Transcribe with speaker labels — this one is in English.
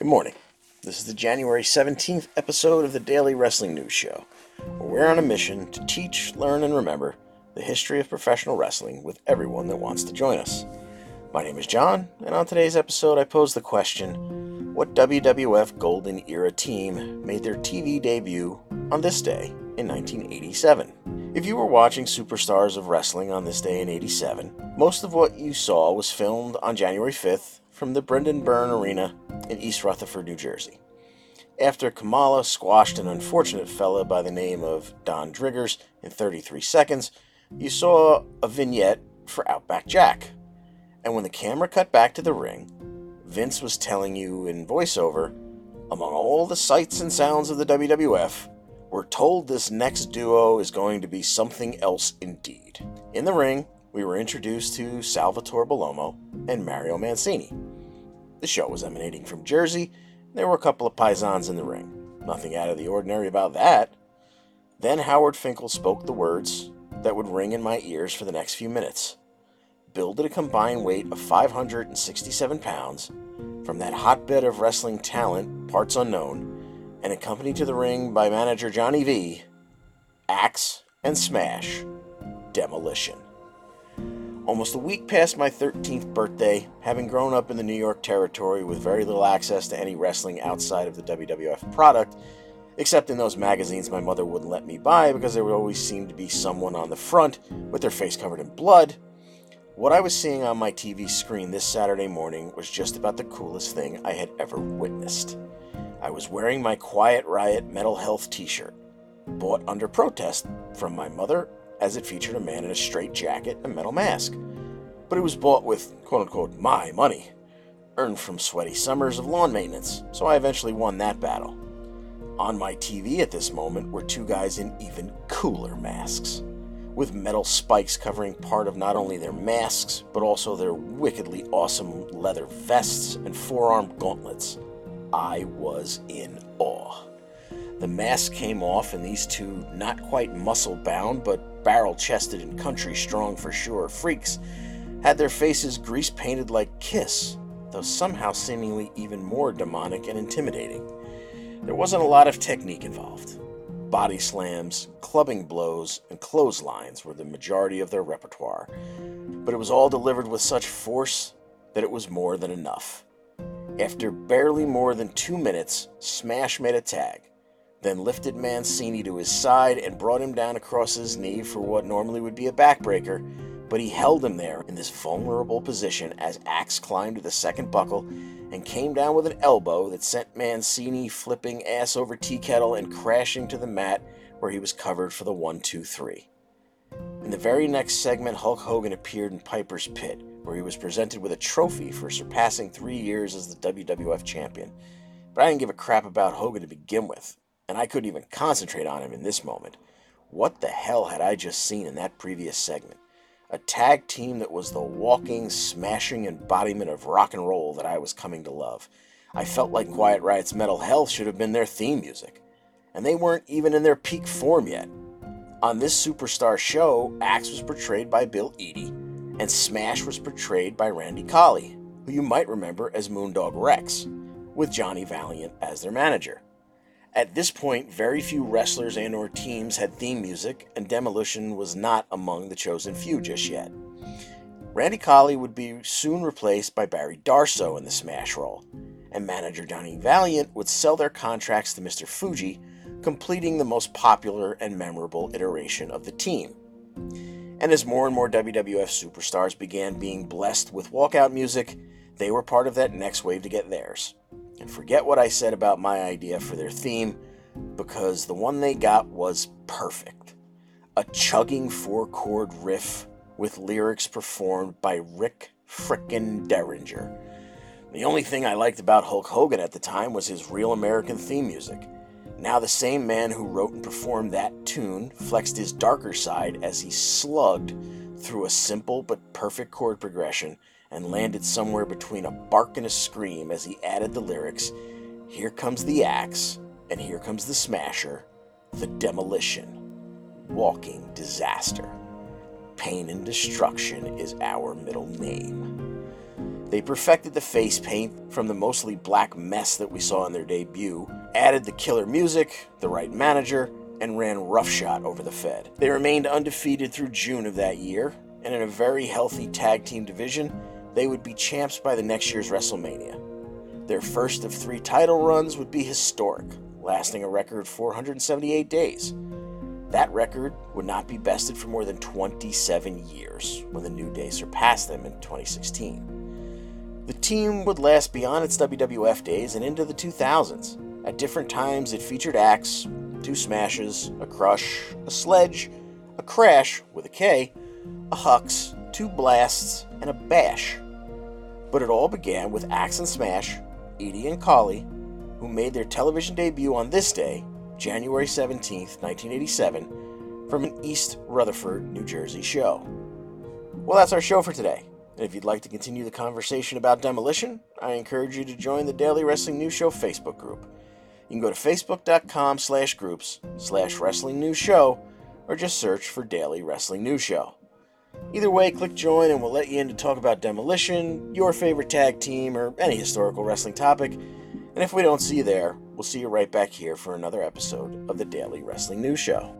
Speaker 1: Good morning. This is the January 17th episode of the Daily Wrestling News Show, where we're on a mission to teach, learn, and remember the history of professional wrestling with everyone that wants to join us. My name is John, and on today's episode, I pose the question What WWF Golden Era team made their TV debut on this day in 1987? If you were watching Superstars of Wrestling on this day in 87, most of what you saw was filmed on January 5th from the Brendan Byrne Arena in East Rutherford, New Jersey. After Kamala squashed an unfortunate fella by the name of Don Driggers in 33 seconds, you saw a vignette for Outback Jack. And when the camera cut back to the ring, Vince was telling you in voiceover, among all the sights and sounds of the WWF, we're told this next duo is going to be something else indeed. In the ring, we were introduced to Salvatore Bellomo and Mario Mancini. The show was emanating from Jersey. There were a couple of paisans in the ring. Nothing out of the ordinary about that. Then Howard Finkel spoke the words that would ring in my ears for the next few minutes. Billed at a combined weight of 567 pounds, from that hotbed of wrestling talent, parts unknown, and accompanied to the ring by manager Johnny V, Axe and Smash, Demolition. Almost a week past my 13th birthday, having grown up in the New York territory with very little access to any wrestling outside of the WWF product, except in those magazines my mother wouldn't let me buy because there would always seem to be someone on the front with their face covered in blood. What I was seeing on my TV screen this Saturday morning was just about the coolest thing I had ever witnessed. I was wearing my Quiet Riot Metal Health t shirt, bought under protest from my mother as it featured a man in a straight jacket and metal mask. But it was bought with quote unquote my money, earned from sweaty summers of lawn maintenance, so I eventually won that battle. On my TV at this moment were two guys in even cooler masks, with metal spikes covering part of not only their masks, but also their wickedly awesome leather vests and forearm gauntlets. I was in awe. The mask came off, and these two, not quite muscle bound, but barrel chested and country strong for sure freaks, had their faces grease painted like Kiss, though somehow seemingly even more demonic and intimidating. There wasn't a lot of technique involved. Body slams, clubbing blows, and clotheslines were the majority of their repertoire, but it was all delivered with such force that it was more than enough. After barely more than two minutes, Smash made a tag then lifted Mancini to his side and brought him down across his knee for what normally would be a backbreaker, but he held him there in this vulnerable position as Axe climbed to the second buckle and came down with an elbow that sent Mancini flipping ass over tea kettle and crashing to the mat where he was covered for the 1 2 3. In the very next segment, Hulk Hogan appeared in Piper's Pit, where he was presented with a trophy for surpassing three years as the WWF champion. But I didn't give a crap about Hogan to begin with and I couldn't even concentrate on him in this moment. What the hell had I just seen in that previous segment? A tag team that was the walking, smashing embodiment of rock and roll that I was coming to love. I felt like Quiet Riot's Metal Health should have been their theme music. And they weren't even in their peak form yet. On this superstar show, Axe was portrayed by Bill Eadie, and Smash was portrayed by Randy Colley, who you might remember as Moondog Rex, with Johnny Valiant as their manager. At this point, very few wrestlers and or teams had theme music, and Demolition was not among the chosen few just yet. Randy Colley would be soon replaced by Barry Darsow in the Smash role, and manager Johnny Valiant would sell their contracts to Mr. Fuji, completing the most popular and memorable iteration of the team. And as more and more WWF superstars began being blessed with walkout music, they were part of that next wave to get theirs. And forget what I said about my idea for their theme, because the one they got was perfect. A chugging four chord riff with lyrics performed by Rick Frickin' Derringer. The only thing I liked about Hulk Hogan at the time was his real American theme music. Now, the same man who wrote and performed that tune flexed his darker side as he slugged through a simple but perfect chord progression and landed somewhere between a bark and a scream as he added the lyrics Here comes the axe, and here comes the smasher, the demolition, walking disaster. Pain and destruction is our middle name. They perfected the face paint from the mostly black mess that we saw in their debut, added the killer music, the right manager, and ran roughshod over the Fed. They remained undefeated through June of that year, and in a very healthy tag team division, they would be champs by the next year's WrestleMania. Their first of three title runs would be historic, lasting a record 478 days. That record would not be bested for more than 27 years when the New Day surpassed them in 2016. The team would last beyond its WWF days and into the 2000s. At different times, it featured Axe, two smashes, a crush, a sledge, a crash with a K, a hux, two blasts, and a bash. But it all began with Axe and Smash, Eadie and Colley, who made their television debut on this day, January 17, 1987, from an East Rutherford, New Jersey show. Well, that's our show for today. And if you'd like to continue the conversation about demolition, I encourage you to join the Daily Wrestling News Show Facebook group. You can go to facebook.com slash groups slash wrestling news show or just search for Daily Wrestling News Show. Either way, click join and we'll let you in to talk about demolition, your favorite tag team, or any historical wrestling topic. And if we don't see you there, we'll see you right back here for another episode of the Daily Wrestling News Show.